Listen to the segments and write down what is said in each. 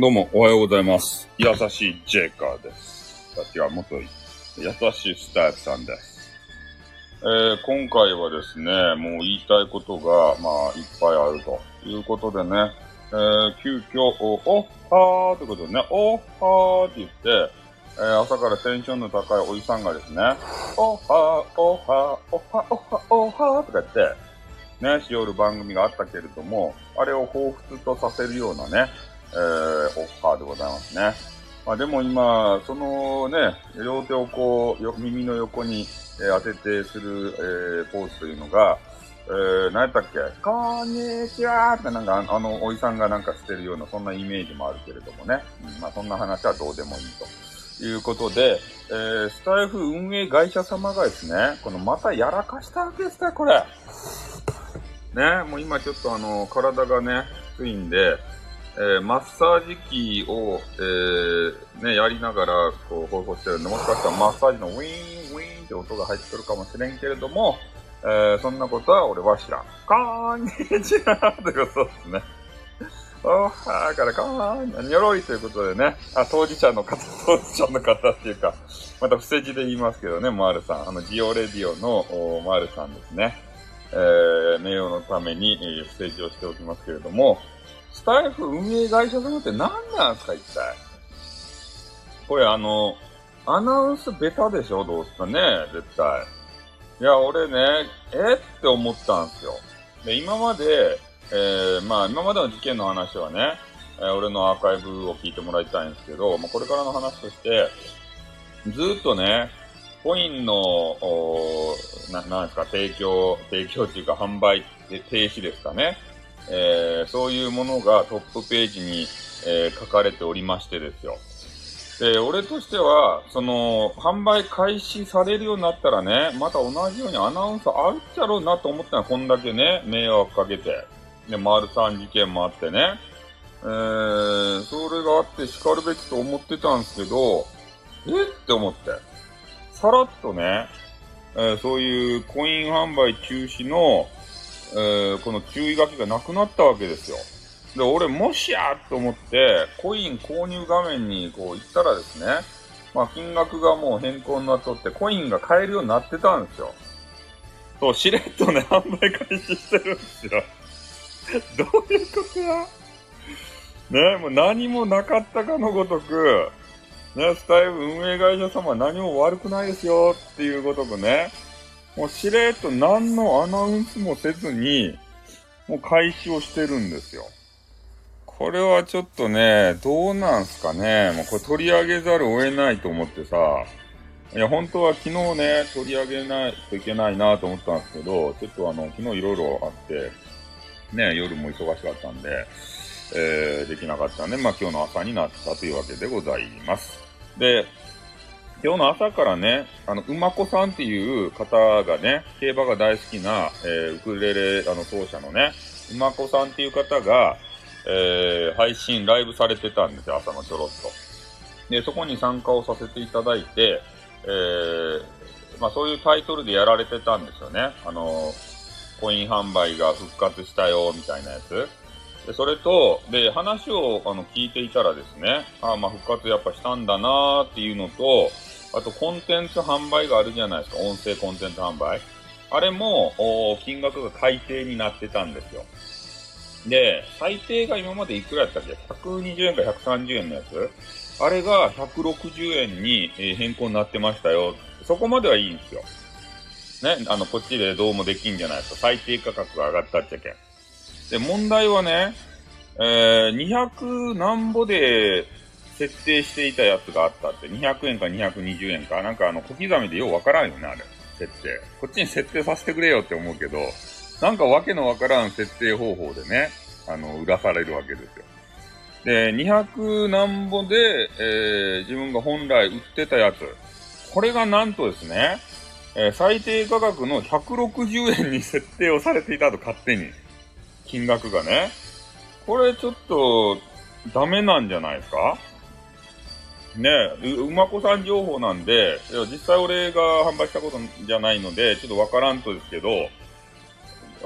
どうも、おはようございます。優しいジェイカーです。さっきは元優しいスタイルさんです。えー、今回はですね、もう言いたいことが、まあ、いっぱいあるということでね、えー、急遽、お、おはーってことでね、おっはーって言って、えー、朝からテンションの高いおじさんがですね、おはー、おはー、おはー、おはー、おはーとか言って、ね、しおる番組があったけれども、あれを彷彿とさせるようなね、えー、オファーでございますね。まあでも今、そのね、両手をこう、よ耳の横に、えー当ててする、えーポーズというのが、えー、何やったっけ？こんにちはってなんかああの、おじさんがなんかしてるような、そんなイメージもあるけれどもね。うん、まあそんな話はどうでもいいということで、えー、スタイフ運営会社様がですね、このまたやらかしたわけですね、これ。ね、もう今ちょっとあの、体がね、きついんで、えーマッサージ機を、えーね、やりながら、こう、方法してるんで、もしかしたらマッサージのウィーン、ウィーンって音が入ってくるかもしれんけれども、えーそんなことは俺は知らん。こんにちはということですね。おはーからこんにょろいということでね、あ、当事者の方、当事者の方っていうか、また伏せ字で言いますけどね、マールさん。あの、ジオレディオのおマールさんですね。えー、名誉のために、えー、伏せ字をしておきますけれども、スタイフ運営会社様って何なんすか、一体。これあの、アナウンスベタでしょどうすかね絶対。いや、俺ね、えって思ったんですよ。で、今まで、えー、まあ、今までの事件の話はね、えー俺のアーカイブを聞いてもらいたいんですけど、まあ、これからの話として、ずっとね、コインの、おな、なんですか、提供、提供っていうか販売停止ですかね。えーそういうものがトップページに、えー書かれておりましてですよ。で、俺としては、その、販売開始されるようになったらね、また同じようにアナウンスあるっちゃろうなと思ったら、こんだけね、迷惑かけて。で、丸三事件もあってね。えー、それがあって叱るべきと思ってたんですけど、え？って思って。さらっとね、えーそういうコイン販売中止の、えーこの注意書きがなくなったわけですよ。で、俺もしやと思って、コイン購入画面にこう行ったらですね、まあ金額がもう変更になっとって、コインが買えるようになってたんですよ。そう、しれっとね、販売開始してるんですよ。どういうことや？ね、もう何もなかったかのごとく、ね、スタイル運営会社様は何も悪くないですよっていうごとくね、もうしれっと何のアナウンスもせずに、もう開始をしてるんですよ。これはちょっとね、どうなんすかね。もうこれ取り上げざるを得ないと思ってさ、いや、本当は昨日ね、取り上げないといけないなと思ったんですけど、ちょっとあの、昨日いろいろあって、ね、夜も忙しかったんで、えー、できなかったんで、まあ今日の朝になったというわけでございます。で、今日の朝からね、あの、馬子さんっていう方がね、競馬が大好きな、えーウクレレ、あの、奏者のね、馬子さんっていう方が、えー配信、ライブされてたんですよ、朝のちょろっと。で、そこに参加をさせていただいて、えーまあそういうタイトルでやられてたんですよね。あの、コイン販売が復活したよ、みたいなやつ。で、それと、で、話をあの聞いていたらですね、あまあ復活やっぱしたんだなーっていうのと、あとコンテンツ販売があるじゃないですか、音声コンテンツ販売。あれも、金額が改定になってたんですよ。で、最低が今までいくらやったっけ ?120 円か130円のやつ？あれが160円に変更になってましたよ。そこまではいいんですよ。ね、あの、こっちでどうもできんじゃないですか。最低価格が上がったっちゃけん。で、問題はね、えー、200何ぼで設定していたやつがあったって、200円か220円か、なんかあの、小刻みでようわからんよね、あれ。設定。こっちに設定させてくれよって思うけど、なんかわけのわからん設定方法でね、あの、売らされるわけですよ。で、200何ぼで、えー自分が本来売ってたやつ、これがなんとですね、えー最低価格の160円に設定をされていたと勝手に。金額がね。これちょっと、ダメなんじゃないですか？ねえ、う、うまこさん情報なんで、実際俺が販売したことじゃないので、ちょっとわからんとですけど、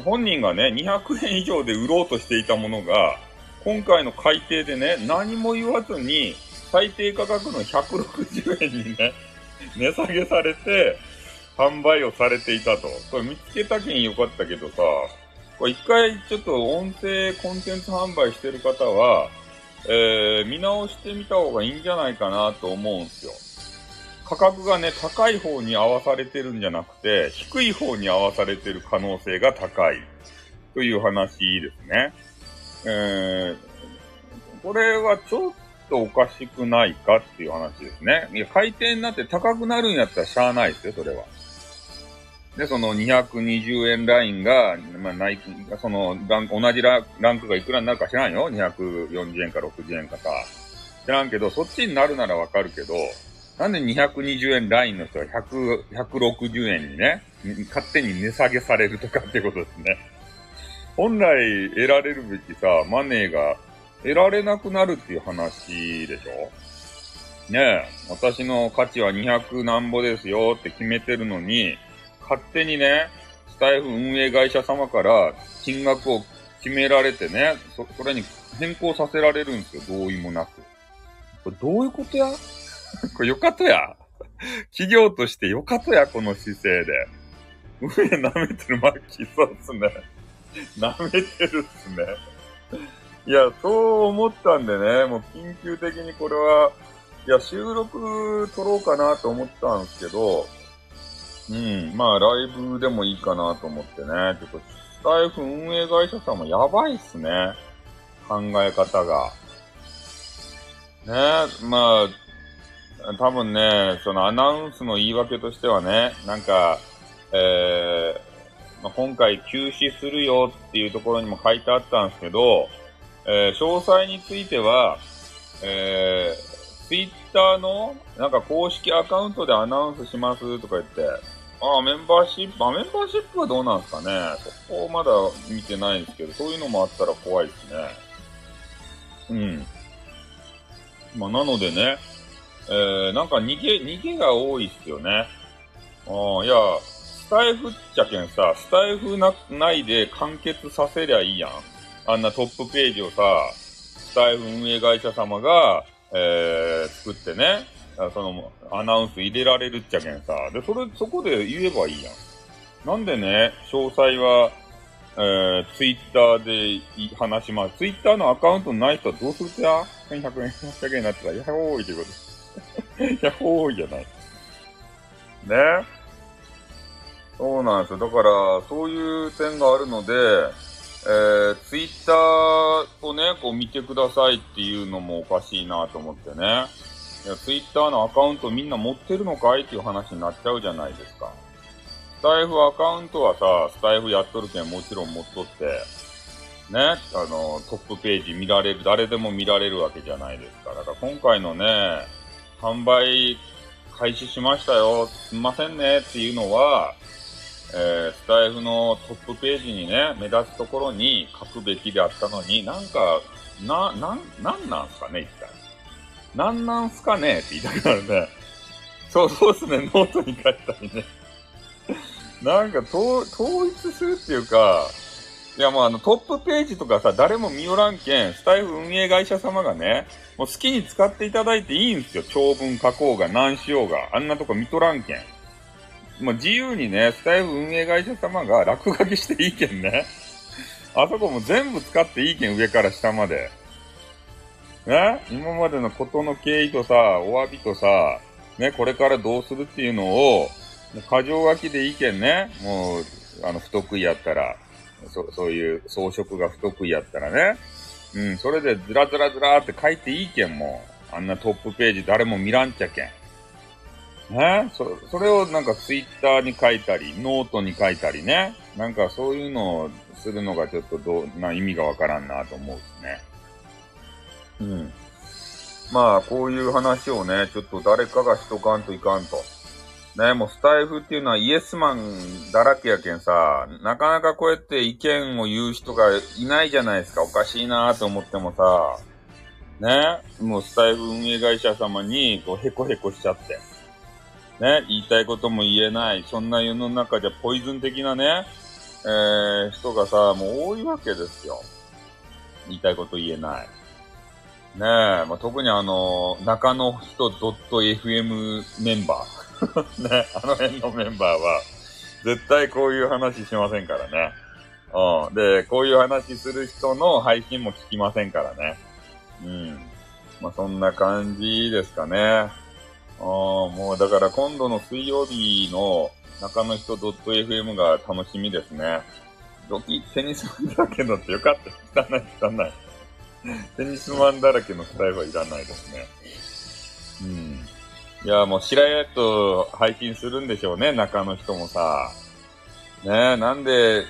本人がね、200円以上で売ろうとしていたものが、今回の改定でね、何も言わずに、最低価格の160円にね、値下げされて、販売をされていたと。これ見つけたけんよかったけどさ、これ一回ちょっと音声コンテンツ販売してる方は、えー、見直してみた方がいいんじゃないかなと思うんすよ。価格がね、高い方に合わされてるんじゃなくて、低い方に合わされてる可能性が高いという話ですね。えー、これはちょっとおかしくないかっていう話ですね。いや、回転になって高くなるんやったらしゃあないですよ、それは。で、その220円ラインが、まあ、ない、そのラン、同じラランクがいくらになるか知らんよ。240円か60円かさ。知らんけど、そっちになるならわかるけど、なんで220円ラインの人は100、160円にね、勝手に値下げされるとかってことですね。本来得られるべきさ、マネーが得られなくなるっていう話でしょねえ、私の価値は200なんぼですよって決めてるのに、勝手にね、スタイフ運営会社様から金額を決められてね、そ、それに変更させられるんですよ、同意もなく。これどういうことや？これよかとや。企業としてよかとや、この姿勢で。運営舐めてるマッキー、そうっすね。舐めてるっすね。いや、そう思ったんでね、もう緊急的にこれは、いや、収録撮ろうかなと思ったんですけど、うん。まあ、ライブでもいいかなと思ってね。ちょっと、スタイフ運営会社さんもやばいっすね。考え方が。ねまあ、多分ね、そのアナウンスの言い訳としてはね、なんか、えー、まあ、今回休止するよっていうところにも書いてあったんですけど、えー、詳細については、えー、ツイッターのなんか公式アカウントでアナウンスしますとか言って、ああ、メンバーシップ、あ、メンバーシップはどうなんですかね。そこまだ見てないんですけど、そういうのもあったら怖いですね。うん。まあ、なのでね、えー、なんか逃げ、逃げが多いっすよね。ああ、いや、スタイフっちゃけんさ、スタイフな、ないで完結させりゃいいやん。あんなトップページをさ、スタイフ運営会社様が、えー、作ってね、その、アナウンス入れられるっちゃけんさ。で、それ、そこで言えばいいやん。なんでね、詳細は、えー、ツイッターで話します。ツイッターのアカウントない人はどうするってや ?1100 円、800円になってたら、やほーいってことで。やほーいじゃない。ねそうなんですよ。だから、そういう点があるので、えー、ツイッターをね、こう見てくださいっていうのもおかしいなと思ってね。いや、ツイッターのアカウントみんな持ってるのかいっていう話になっちゃうじゃないですか。スタイフアカウントはさ、スタイフやっとるけんもちろん持っとって、ね、あの、トップページ見られる、誰でも見られるわけじゃないですか。だから今回のね、販売開始しましたよ、すんませんねっていうのは、えー、スタイフのトップページにね、目立つところに書くべきであったのに、なんか、な、な、なんなんすかね、一体。なんなんすかね？って言いたくなるね。そう、そうですね、ノートに書いたりね。なんか、統一するっていうか、いやもうあのトップページとかさ、誰も見よらんけん、スタエフ運営会社様がね、もう好きに使っていただいていいんですよ。長文書こうが、何しようが。あんなとこ見とらんけん。もう自由にね、スタエフ運営会社様が落書きしていいけんね。あそこも全部使っていいけん、上から下まで。ね今までのことの経緯とさ、お詫びとさ、ね、これからどうするっていうのを、過剰書きでいいけんね。もう、あの、不得意やったら、そそういう装飾が不得意やったらね。うん、それでずらずらずらって書いていいけん、もう。あんなトップページ誰も見らんちゃけん。ねそ、それをなんかツイッターに書いたり、ノートに書いたりね。なんかそういうのをするのがちょっとどう、な意味がわからんなと思うしね。うん。まあ、こういう話をね、ちょっと誰かがしとかんといかんと。ね、もうスタイフっていうのはイエスマンだらけやけんさ、なかなかこうやって意見を言う人がいないじゃないですか。おかしいなと思ってもさ、ね、もうスタイフ運営会社様にこうヘコヘコしちゃって。ね、言いたいことも言えない。そんな世の中じゃポイズン的なね、えー、人がさ、もう多いわけですよ。言いたいこと言えない。ねえ、まあ、特にあの、中の人 .fm メンバー。ね、あの辺のメンバーは、絶対こういう話しませんからね。うん。で、こういう話する人の配信も聞きませんからね。うん。まあ、そんな感じですかね。あもうだから今度の水曜日の中の人 .fm が楽しみですね。ドキテニスマンだけのってよかった。汚い汚い。テニスマンだらけのスタイルはいらないですね。うん。いや、もうしらやと配信するんでしょうね、中の人もさ。ねえ、なんで、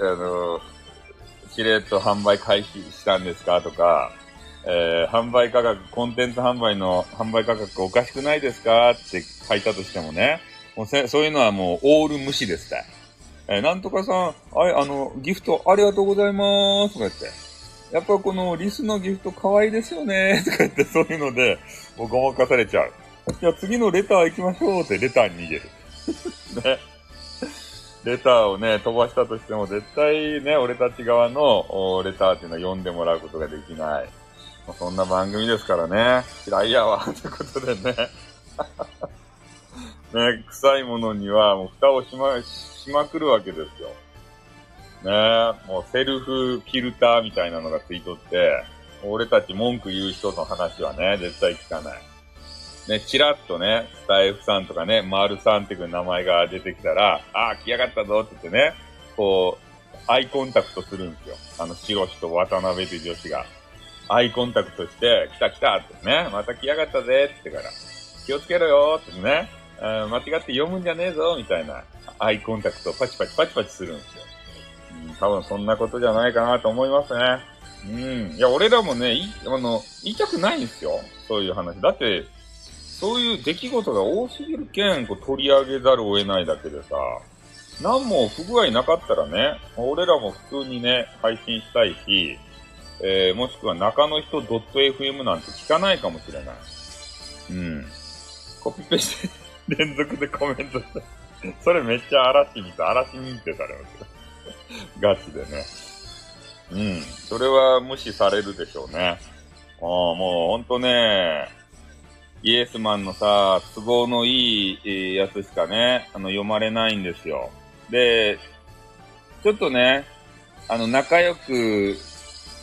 あの、しれっと販売開始したんですかとか、えー、販売価格、コンテンツ販売の販売価格おかしくないですか？って書いたとしてもね、もうせそういうのはもうオール無視ですって。えー、なんとかさん、あれ、あの、ギフトありがとうございますとか言って。やっぱこのリスのギフト可愛いですよね とか言ってそういうので、もうごまかされちゃう。じゃあ次のレター行きましょうってレターに逃げる。ね。レターをね、飛ばしたとしても絶対ね、俺たち側のレターっていうのは読んでもらうことができない。まあ、そんな番組ですからね。嫌いやわ。ということでね。ね、臭いものにはもう蓋をしま、しまくるわけですよ。ねもうセルフフィルターみたいなのがついとって、俺たち文句言う人の話はね、絶対聞かない。ね、チラッとね、スタイフさんとかね、マルさんっていう名前が出てきたら、ああ、来やがったぞって言ってね、こう、アイコンタクトするんですよ。あの、白しと渡辺という女子が。アイコンタクトして、来た来たってね、また来やがったぜってから、気をつけろよってね、間違って読むんじゃねえぞみたいなアイコンタクトパチパチパチパチするんですよ。多分そんなことじゃないかなと思いますね。うん。いや、俺らもね、い、あの、言いたくないんですよ。そういう話。だって、そういう出来事が多すぎるけん、こう取り上げざるを得ないだけでさ、何も不具合なかったらね、俺らも普通にね、配信したいし、えー、もしくは中の人 .fm なんて聞かないかもしれない。うん。コピペして 連続でコメントした。それめっちゃ嵐見た、嵐認定されますよ。ガチでね。うん。それは無視されるでしょうね。あ、もうほんとね、イエスマンのさ、都合のいいやつしかね、あの、読まれないんですよ。で、ちょっとね、あの、仲良く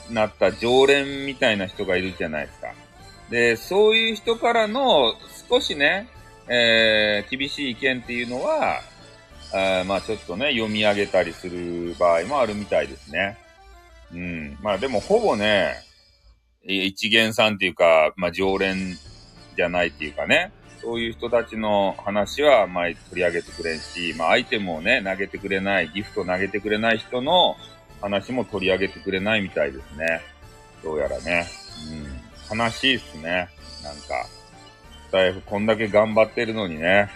なった常連みたいな人がいるじゃないですか。で、そういう人からの少しね、えー、厳しい意見っていうのは、あまあちょっとね、読み上げたりする場合もあるみたいですね。うん。まあでもほぼね、一元さんっていうか、まあ常連じゃないっていうかね、そういう人たちの話はまり取り上げてくれんし、まあアイテムをね、投げてくれない、ギフト投げてくれない人の話も取り上げてくれないみたいですね。どうやらね。うん。悲しいっすね。なんか、スタイフこんだけ頑張ってるのにね、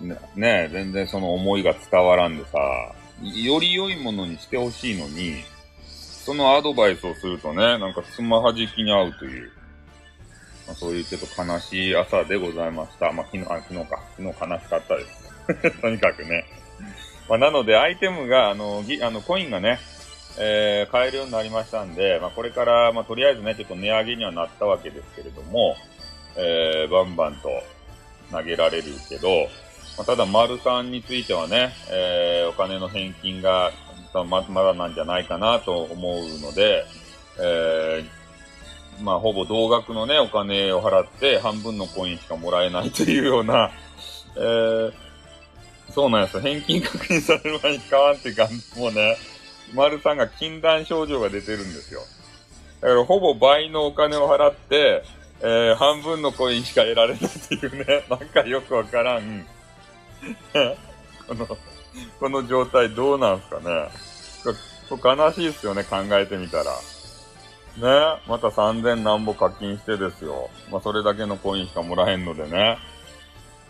ね、全然その思いが伝わらんでさ、より良いものにしてほしいのに、そのアドバイスをするとね、なんかつまはじきに合うという、まあ、そういうちょっと悲しい朝でございました。まあ、昨日、あ、昨日か。昨日悲しかったです。とにかくね。まあ、なので、アイテムが、あの、ぎあの、コインがね、えー、買えるようになりましたんで、まあ、これから、まあ、とりあえずね、ちょっと値上げにはなったわけですけれども、えー、バンバンと投げられるけど、まあ、ただ、丸さんについてはね、えー、お金の返金がままだなんじゃないかなと思うので、えー、まあ、ほぼ同額のね、お金を払って半分のコインしかもらえないというような、えー、そうなんですよ。返金確認される前に買わんっていうか、もうね、丸さんが禁断症状が出てるんですよ。だからほぼ倍のお金を払って、えー、半分のコインしか得られないっていうね、なんかよくわからん、この、この状態どうなんすかね。悲しいですよね、考えてみたら。ね、また3000何ぼ課金してですよ。まあ、それだけのコインしかもらえんのでね。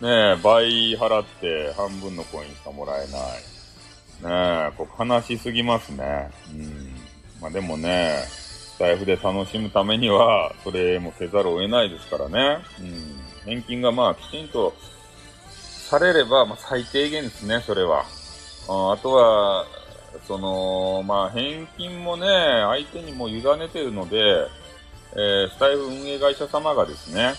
ね倍払って半分のコインしかもらえない。ねこう悲しすぎますね。うん。まあ、でもね、財布で楽しむためには、それもせざるを得ないですからね。うん。返金がまあきちんとされれば、まあ、最低限ですね、それは。ああとは、その、まあ、返金もね、相手にも委ねてるので、えー、スタイル運営会社様がですね、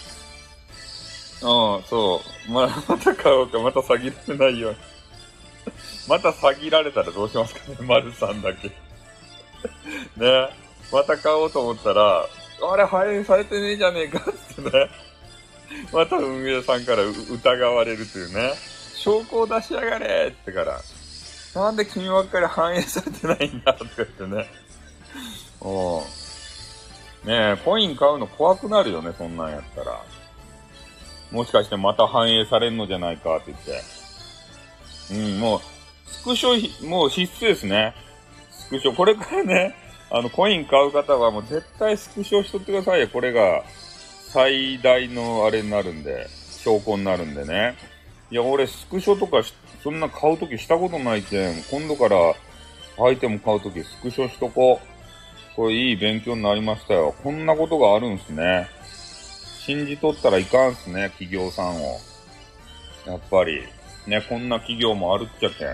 うん、そう。ま、また買おうか、また詐欺られないように。また詐欺られたらどうしますかね、丸さんだけ。ね。また買おうと思ったら、あれ、反映されてねえじゃねえかってね。また運営さんから疑われるというね。証拠を出しやがれってから。なんで君ばっかり反映されてないんだとか言ってね。おねえ、コイン買うの怖くなるよね、そんなんやったら。もしかしてまた反映されんのじゃないかって言って。うん、もう、スクショ、もう必須ですね。スクショ。これからね、あの、コイン買う方はもう絶対スクショしとってくださいよ。これが最大のあれになるんで、証拠になるんでね。いや、俺スクショとかそんな買うときしたことないけん、今度からアイテム買うときスクショしとこう。これいい勉強になりましたよ。こんなことがあるんすね。信じとったらいかんすね、企業さんを。やっぱり。ね、こんな企業もあるっちゃけん。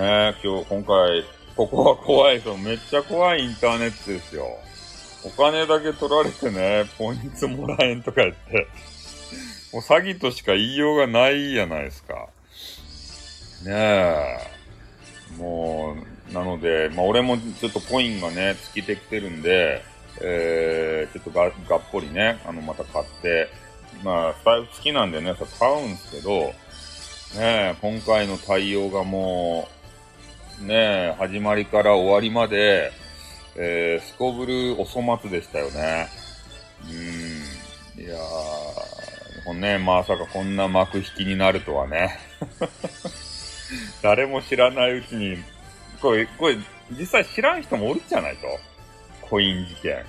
ね今日、今回、ここは怖いぞ。めっちゃ怖いインターネットですよ。お金だけ取られてね、ポイントもらえんとか言って。もう詐欺としか言いようがないやないですか。ねえ。もう、なので、まあ俺もちょっとコインがね、尽きてきてるんで、えー、ちょっとががっぽりね、あの、また買って、まあ、スタイル好きなんでね、買うんですけど、ねえ今回の対応がもう、ねえ始まりから終わりまで、えー、すこぶるお粗末でしたよね。うん。いやー、こね、まさかこんな幕引きになるとはね。誰も知らないうちに、これ、これ、実際知らん人もおるじゃないと？コイン事件。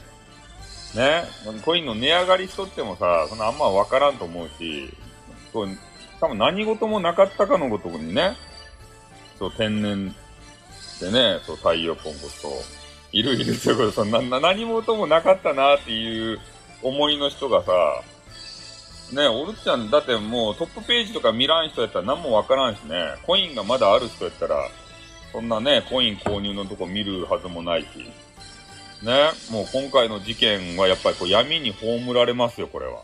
ね。コインの値上がりしとってもさ、そんなあんまわからんと思うし、こう多分何事もなかったかのごとくにね、そう、天然でね、そう、太陽光と、いるいるということで、そな、何事もなかったなっていう思いの人がさ、ね、おるちゃん、だってもうトップページとか見らん人やったら何もわからんしね、コインがまだある人やったら、そんなね、コイン購入のとこ見るはずもないし、ね、もう今回の事件はやっぱりこう闇に葬られますよ、これは。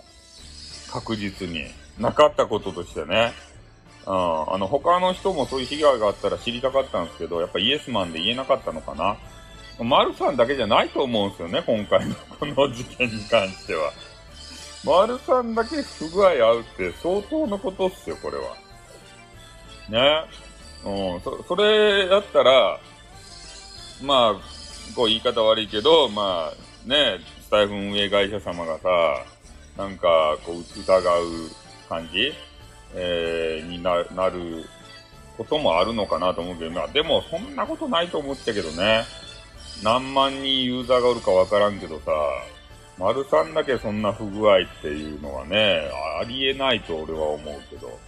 確実に。なかったこととしてね。うん。あの、他の人もそういう被害があったら知りたかったんですけど、やっぱイエスマンで言えなかったのかな。丸さんだけじゃないと思うんですよね、今回のこの事件に関しては。丸さんだけ不具合合うって相当のことっすよ、これは。ね。うん、そ、それやったら、まあ、こう言い方悪いけど、まあ、ね、スタイフ運営会社様がさ、なんか、こう、疑う感じ、えー、にななることもあるのかなと思うけど、まあでもそんなことないと思ったけどね。何万人ユーザーがおるかわからんけどさ、丸さんだけそんな不具合っていうのはね、ありえないと俺は思うけど。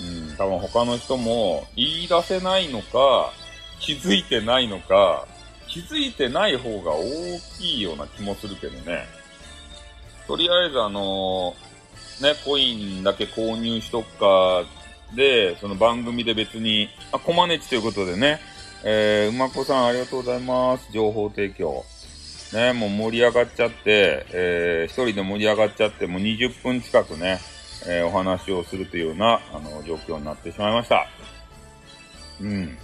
うん、多分他の人も言い出せないのか、気づいてないのか、気づいてない方が大きいような気もするけどね。とりあえずあのーね、コインだけ購入しとくか、で、その番組で別に、あ、コマネチということでね、えー、うまこさんありがとうございます。情報提供。ね、もう盛り上がっちゃって、えー、一人で盛り上がっちゃって、もう20分近くね、えー、お話をするというような、あの、状況になってしまいました。うん。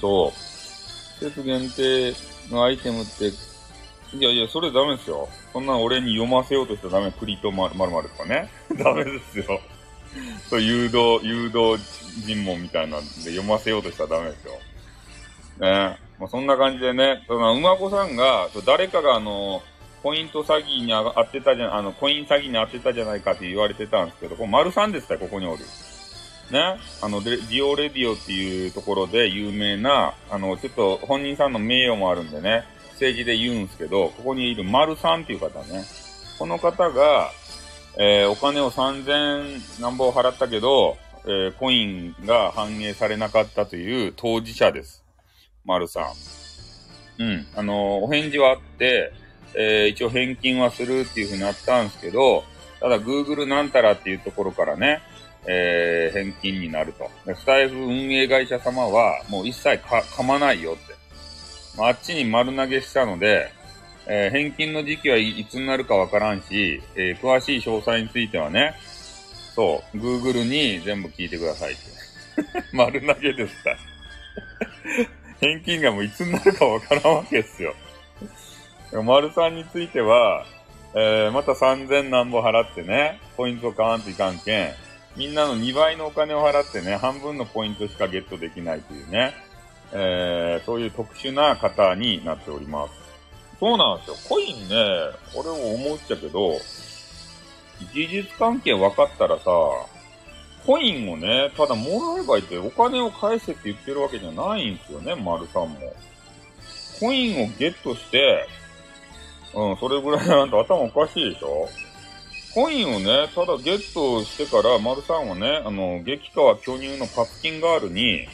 そう。季節限定のアイテムっていやいや、それダメですよ。そんな俺に読ませようとしたらダメ。栗とまるまるとかね。ダメですよ。そう、誘導、誘導尋問みたいなんで読ませようとしたらダメですよ。ね。まあ、そんな感じでね、その、馬子さんが、誰かがあの、ポイント詐欺にあってたじゃ、あの、コイン詐欺にあってたじゃないかって言われてたんですけど、これ丸さんですよ、ここにおる。ね。あの、ディオレディオっていうところで有名な、あの、ちょっと本人さんの名誉もあるんでね、政治で言うんですけど、ここにいる丸さんっていう方ね。この方が、えー、お金を3000何本払ったけど、えー、コインが反映されなかったという当事者です。丸さん。うん。あのー、お返事はあって、えー、一応返金はするっていう風になったんですけど、ただ Google なんたらっていうところからね、えー、返金になると。スタイフ運営会社様は、もう一切か、噛まないよって。まあ、あっちに丸投げしたので、えー、返金の時期はいつになるかわからんし、えー、詳しい詳細についてはね、そう、Google に全部聞いてくださいって。丸投げですか。返金がもういつになるかわからんわけですよ。丸さんについては、えー、また3000何本払ってね、ポイント買わんといかんけん、みんなの2倍のお金を払ってね、半分のポイントしかゲットできないというね、えー、そういう特殊な方になっております。そうなんですよ。コインね、俺も思っちゃけど、事実関係分かったらさ、コインをね、ただもらえばいいってお金を返せって言ってるわけじゃないんですよね、丸さんも。コインをゲットして、うん、それぐらいなんと頭おかしいでしょ？コインをね、ただゲットしてから、丸さんはね、あの、激川巨乳のパプキンガールに、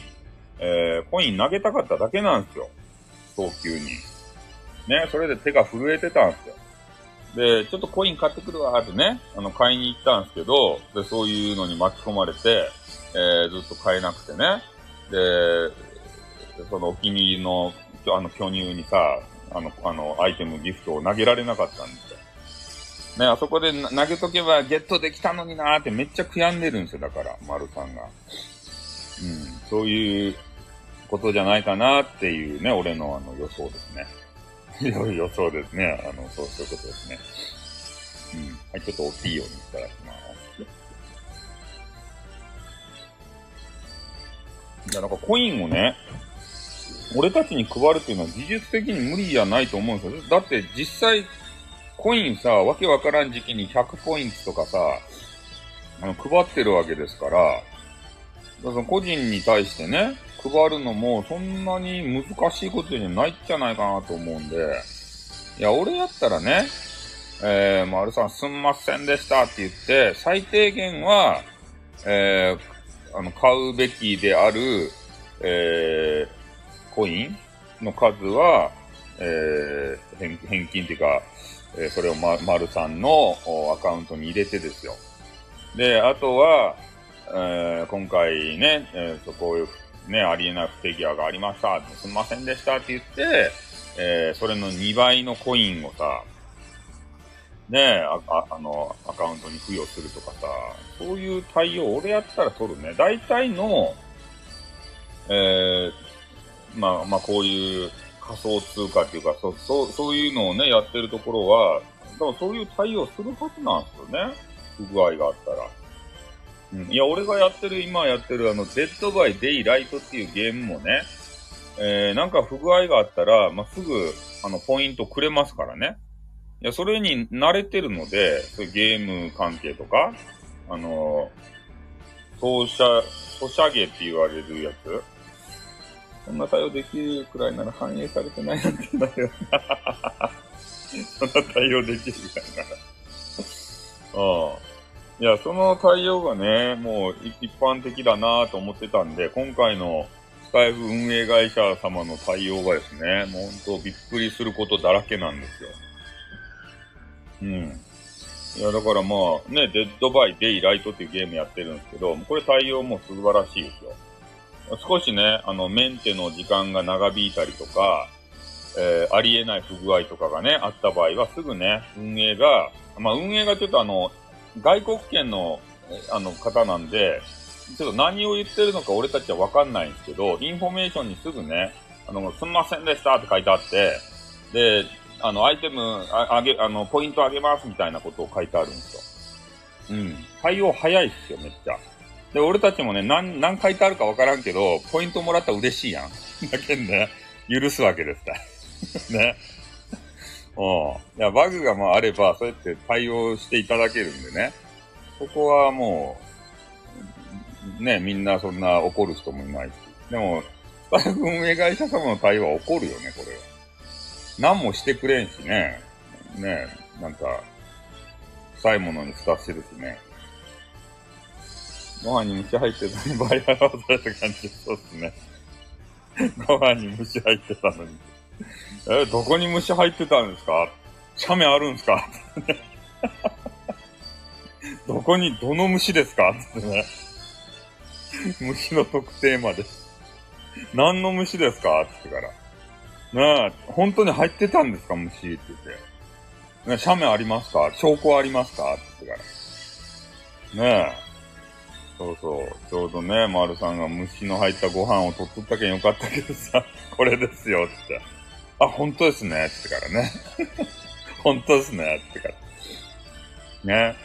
えー、コイン投げたかっただけなんですよ。早急に。ね、それで手が震えてたんですよ。で、ちょっとコイン買ってくるわーってね、あの、買いに行ったんですけど、で、そういうのに巻き込まれて、えー、ずっと買えなくてね。で、そのお気に入りの、あの、巨乳にさ、あの、あの、アイテム、ギフトを投げられなかったんですよ。ね、あそこで投げとけばゲットできたのになーってめっちゃ悔やんでるんですよ、だから、丸さんが。うん、そういうことじゃないかなっていうね、俺のあの予想ですね。予想ですね。あの、そう、そういうことですね。うん。はい、ちょっと大きいようにいただきます。いや、なんかコインをね、俺たちに配るっていうのは技術的に無理じゃないと思うんですよ。だって実際、コインさ、わけわからん時期に100ポイントとかさ、あの、配ってるわけですから、だから個人に対してね、配るのもそんなに難しいことじゃないんじゃないかなと思うんで、いや、俺やったらね、えー、丸さんすんませんでしたって言って、最低限は、えー、あの、買うべきである、えー、コインの数は、えー、返返金っていうか、えー、それをま、丸さんのアカウントに入れてですよ。で、あとは、えー、今回ね、えー、こういうね、ありえない不手際がありました、すみませんでしたって言って、えー、それの2倍のコインをさ、ねあ、ああの、アカウントに付与するとかさ、そういう対応、俺やったら取るね。大体の、えー、まあ、まあ、こういう仮想通貨っていうか、そう、そう、そういうのをね、やってるところは、多分そういう対応するはずなんですよね。不具合があったら。いや、俺がやってる、今やってるあの、 Dead by Daylight っていうゲームもね、えー、なんか不具合があったら、まあ、すぐ、あの、ポイントくれますからね。いや、それに慣れてるので、そうゲーム関係とか、あのー、ソシャ、ソシャゲって言われるやつそんな対応できるくらいなら反映されてないなんて言うんだよ。そんな対応できるくらいなら。ああ。いや、その対応がね、もう一般的だなと思ってたんで、今回のスタエフ運営会社様の対応がですね、もう本当びっくりすることだらけなんですよ。うん。いや、だからまあ、ね、 Dead by Daylight っていうゲームやってるんですけど、これ対応も素晴らしいですよ。少しね、あの、メンテの時間が長引いたりとか、えー、ありえない不具合とかがね、あった場合はすぐね、運営が、まあ運営がちょっとあの、外国圏の、あの、方なんで、ちょっと何を言ってるのか俺たちはわかんないんですけど、インフォメーションにすぐね、あの、すんませんでしたって書いてあって、で、あの、アイテム、ああげ、あの、ポイントあげますみたいなことを書いてあるんですよ。うん。対応早いっすよ、めっちゃ。で、俺たちもね、何、何書いてあるかわからんけど、ポイントもらったら嬉しいやん。だけんね、許すわけです ね。うん。いや、バグがまああれば、そうやって対応していただけるんでね。そこはもう、ね、みんなそんな怒る人もいないし。でも、スタッフ運営会社様の対応は怒るよね、これは。何もしてくれんしね。ね、なんか、臭いものに蓋してるしね。ご飯に虫入ってたのにバイヤーをされた感じそうっすね。ご飯に虫入ってたのに。え、どこに虫入ってたんですか？写メあるんですか？どこに、どの虫ですか？ってね。虫の特定まで。何の虫ですか？って言ってから。なあ、本当に入ってたんですか？虫って言って。ね、斜面ありますか？証拠ありますか？って言ってから。ねえ。そうそう。ちょうどね、丸さんが虫の入ったご飯を取っとったけんよかったけどさ、これですよって。あ、本当ですねってからね。本当ですねってから。ね。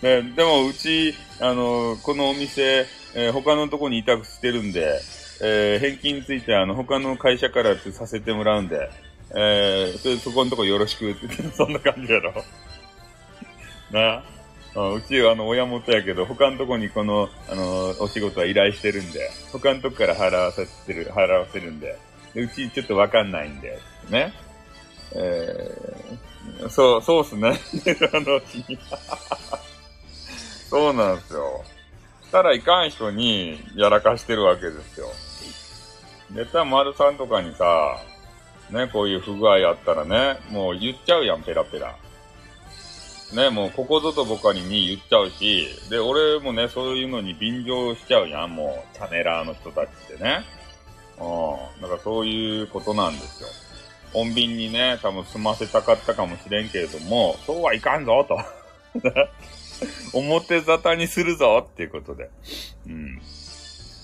ででも、うち、あの、このお店、えー、他のとこに委託してるんで、えー、返金についてあの、他の会社からってさせてもらうんで、えー、そそこのとこよろしくって、そんな感じやろ。な あうちはあの、親元やけど、他のとこにこの、あの、お仕事は依頼してるんで、他のとこから払わせてる、払わせるんで、でうちちょっとわかんないんで、ね。えー、そう、そうっすね。あの、そうなんですよ。たらいかん人にやらかしてるわけですよ。絶対丸さんとかにさ、ね、こういう不具合あったらね、もう言っちゃうやん、ペラペラ。ね、もうここぞと僕にに言っちゃうし、で、俺もね、そういうのに便乗しちゃうやん、もう、チャネラーの人たちってね。うん。だからそういうことなんですよ。穏便にね、多分済ませたかったかもしれんけれども、そうはいかんぞ、と。表沙汰にするぞっていうことで。うん。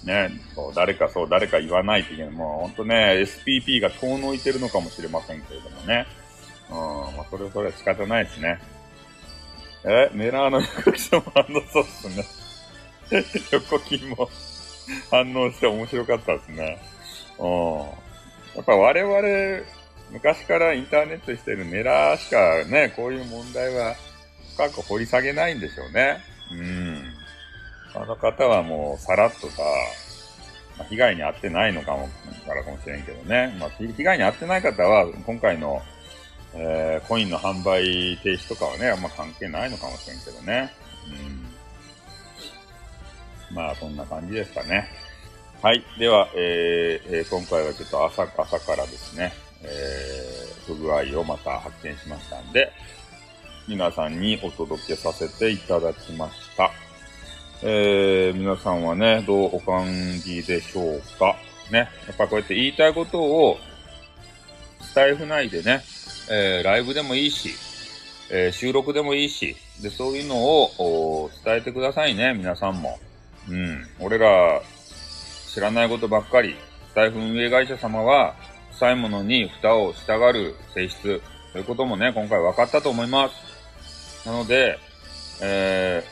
ね、そう、誰かそう、誰か言わないといけない。もうほんとね、SPP が遠のいてるのかもしれませんけれどもね。うん、まあ、それはそれは仕方ないしね。え、メラーの横木も反応そうっすね。横木も反応して面白かったですね。うん。やっぱ我々、昔からインターネットしてるメラーしかね、こういう問題は深く掘り下げないんでしょうね。うん。あの方はもうさらっとさ、まあ、被害に遭ってないのかも、からかもしれんけどね。まあ、被害に遭ってない方は、今回の、えー、コインの販売停止とかはね、あんま関係ないのかもしれんけどね。うん。まあ、そんな感じですかね。はい。では、えー、えー、今回はちょっと朝、朝からですね、えー、不具合をまた発見しましたんで、皆さんにお届けさせていただきました。えー、皆さんはね、どうお感じでしょうか？ね。やっぱこうやって言いたいことを、スタイフ内でね、えー、ライブでもいいし、えー、収録でもいいし、で、そういうのを伝えてくださいね、皆さんも。うん。俺ら、知らないことばっかり、スタイフ運営会社様は、臭いものに蓋をしたがる性質、そういうこともね、今回分かったと思います。なので、え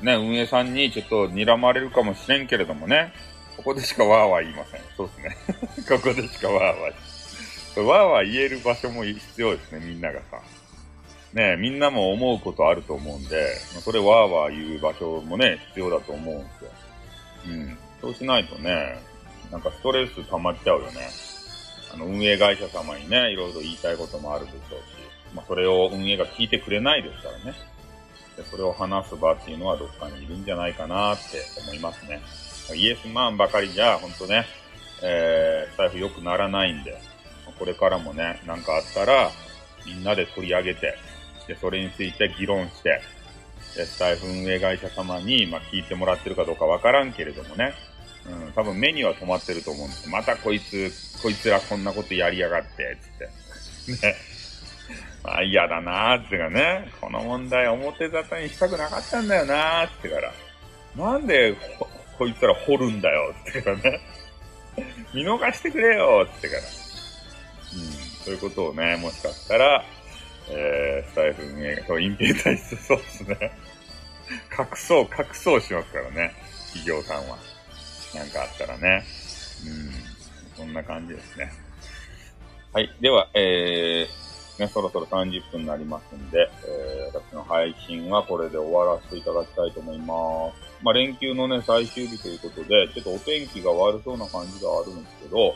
ー、ね、運営さんにちょっと睨まれるかもしれんけれどもね、ここでしかわーわー言いません。そうですね。ここでしかわーわー。わーわー言える場所も必要ですね、みんながさ。ねみんなも思うことあると思うんで、それわーわー言う場所もね、必要だと思うんですよ。うん。そうしないとね、なんかストレス溜まっちゃうよね。あの、運営会社様にね、いろいろ言いたいこともあるでしょうし、まあ、それを運営が聞いてくれないですからね。でそれを話す場っていうのはどっかにいるんじゃないかなって思いますね。イエスマンばかりじゃ、ほんとね、えー、財布良くならないんで、これからもね、なんかあったら、みんなで取り上げて、で、それについて議論して、で、スタイフ運営会社様に、まあ、聞いてもらってるかどうかわからんけれどもね、うん、多分目には止まってると思うんですまたこいつ、こいつらこんなことやりやがって、つって。ね。まあ嫌だなーってかね、この問題表沙汰にしたくなかったんだよなーってから、なんでこ、こいつら掘るんだよってからね、見逃してくれよってから、うん、そういうことをね、もしかしたら、えー、スタイフ運営、そう、隠蔽体質、そうですね。隠そう、隠そうしますからね、企業さんは。なんかあったらね。うん、そんな感じですね。はい。では、えー、ね、そろそろ30分になりますんで、えー、私の配信はこれで終わらせていただきたいと思います。まあ、連休のね、最終日ということで、ちょっとお天気が悪そうな感じがあるんですけど、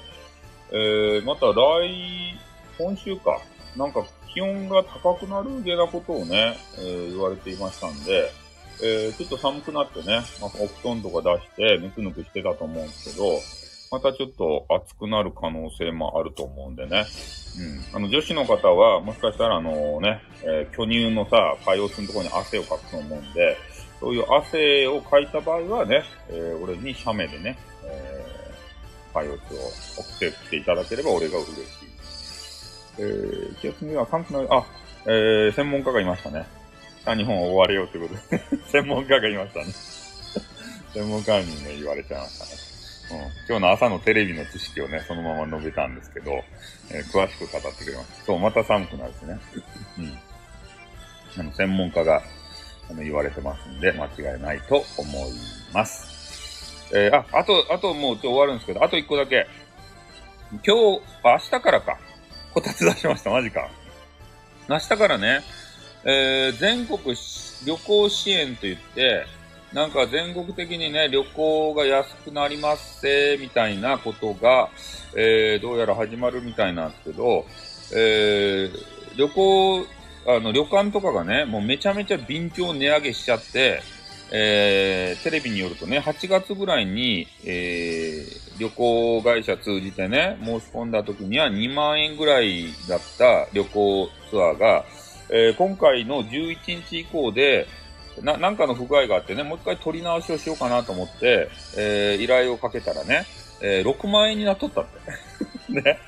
えー、また来、今週か、なんか気温が高くなるげなことをね、えー、言われていましたんで、えー、ちょっと寒くなってね、まあ、お布団とか出して、ぬくぬくしてたと思うんですけど、またちょっと暑くなる可能性もあると思うんでね。うん。あの、女子の方は、もしかしたらあのね、えー、巨乳のさ、海洋するところに汗をかくと思うんで、そういう汗をかいた場合はね、えー、俺に写メでね、えー、パイオツを送ってきていただければ俺が嬉しい。えー、気圧には寒くなる、あ、えー、専門家がいましたね。あ、日本は終われようってことで 専門家がいましたね 専門家にね、言われちゃいましたね。うん、今日の朝のテレビの知識をね、そのまま述べたんですけど、えー、詳しく語ってくれます。そう、また寒くなるしね。うん。あの、専門家が、あの、言われてますんで、間違いないと思います。えー、あ、あと、あともうちょ終わるんですけど、あと一個だけ。今日、明日からか。こたつ出しました、マジか。明日からね、えー、全国旅行支援と言って、なんか全国的にね、旅行が安くなりますせ、みたいなことが、えー、どうやら始まるみたいなんですけど、えー、旅行、あの、旅館とかがね、もうめちゃめちゃ便乗値上げしちゃって、えー、テレビによるとね、8月ぐらいに、えー、旅行会社通じてね、申し込んだ時には2万円ぐらいだった旅行ツアーが、えー、今回の11日以降で、な、なんかの不具合があってね、もう一回取り直しをしようかなと思って、えー、依頼をかけたらね、えー、6万円になっとったって。ね。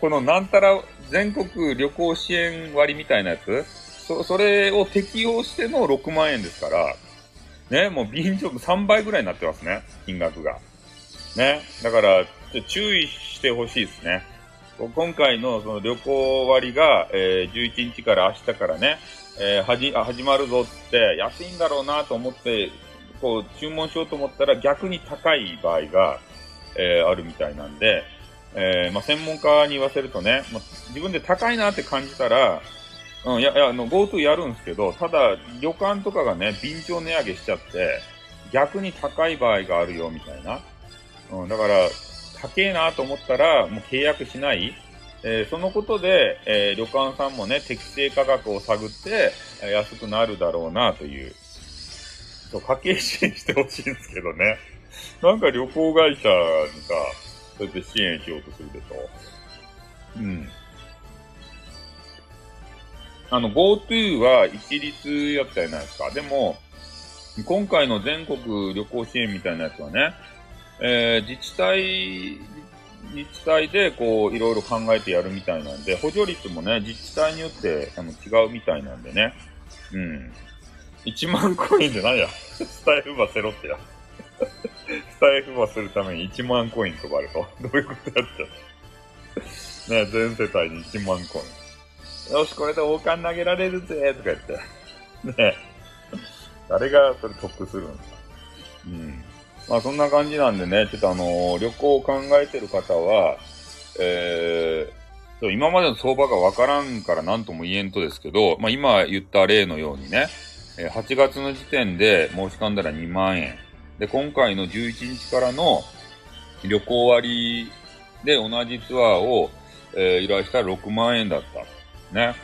このなんたら全国旅行支援割みたいなやつ、そ、それを適用しての6万円ですから、ね、もう便乗3倍ぐらいになってますね、金額が。ね。だから、注意してほしいですね。今回のその旅行割が、えー、11日から明日からね、えー、はじ、始まるぞって安いんだろうなと思って、こう、注文しようと思ったら逆に高い場合が、えー、あるみたいなんで、えー、まあ、専門家に言わせるとね、まあ、自分で高いなって感じたら、うん、いや、いや、あの、GoTo やるんですけど、ただ、旅館とかがね、便乗値上げしちゃって、逆に高い場合があるよ、みたいな。うん、だから、高えなと思ったら、もう契約しない。えー、そのことで、えー、旅館さんもね、適正価格を探って、え、安くなるだろうなという、そう、家計支援してほしいんですけどね。なんか旅行会社にさ、そうやって支援しようとするでしょ。うん。あの、GoTo は一律やったじゃないですか。でも、今回の全国旅行支援みたいなやつはね、えー、自治体自治体でこういろいろ考えてやるみたいなんで、補助率もね、自治体によってあの違うみたいなんでね。うん。1万コインで何やスタイフバセロってや。スタイフバするために1万コイン配ると。どういうことやってね、全世帯に1万コイン。よし、これで王冠投げられるぜとか言って。ね誰がそれ得するんですかうん。まあそんな感じなんでね、ちょっとあのー、旅行を考えてる方は、えー、今までの相場がわからんから何とも言えんとですけど、まあ今言った例のようにね、8月の時点で申し込んだら2万円。で、今回の11日からの旅行割で同じツアーを、えー、依頼したら6万円だった。ね。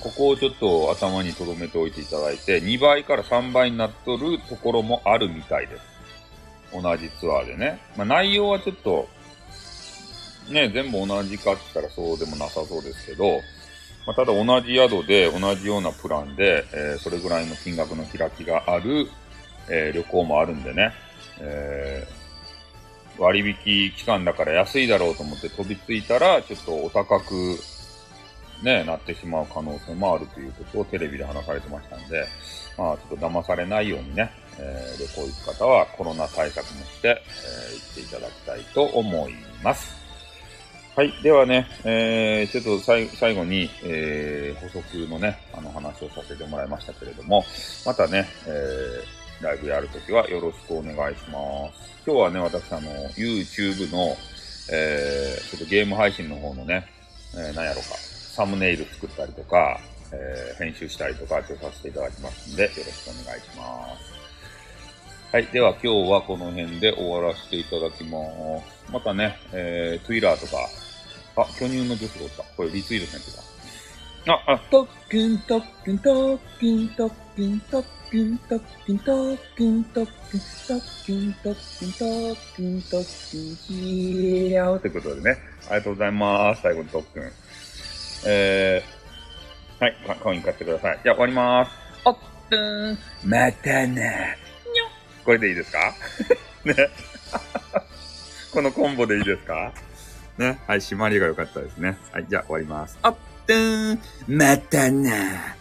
ここをちょっと頭に留めておいていただいて、2倍から3倍になっとるところもあるみたいです。同じツアーでね。まあ、内容はちょっと、ね、全部同じかって言ったらそうでもなさそうですけど、まあ、ただ同じ宿で同じようなプランで、えー、それぐらいの金額の開きがある、えー、旅行もあるんでね、えー、割引期間だから安いだろうと思って飛びついたら、ちょっとお高く、ね、なってしまう可能性もあるということをテレビで話されてましたんで、まあ、ちょっと騙されないようにね、えー、旅行行く方はコロナ対策もして、えー、行っていただきたいと思います。はい。ではね、えー、ちょっと最後に、えー、補足のね、あの話をさせてもらいましたけれども、またね、えー、ライブやるときはよろしくお願いします。今日はね、私、あの、YouTube の、えー、ちょっとゲーム配信の方のね、えー、何やろか、サムネイル作ったりとか、えー、編集したりとか、ちょっとさせていただきますんで、よろしくお願いします。はい。では今日はこの辺で終わらせていただきます。またね、えー、Twitter とか、あ、巨乳の女子がおった。これリツイートせんとか。あ、あ、特訓、特訓、特訓、特訓、特訓、特訓、特訓、特訓、特訓、特訓、特訓、特訓、ひやーってことでね。ありがとうございます。最後に特訓。えー、はい、コイン買ってください。じゃあ終わりまーす。あっとーん、またな。これでいいですか？ね。このコンボでいいですか？ね。はい、締まりが良かったですね。はい、じゃあ終わります。あっ、とーん、またな。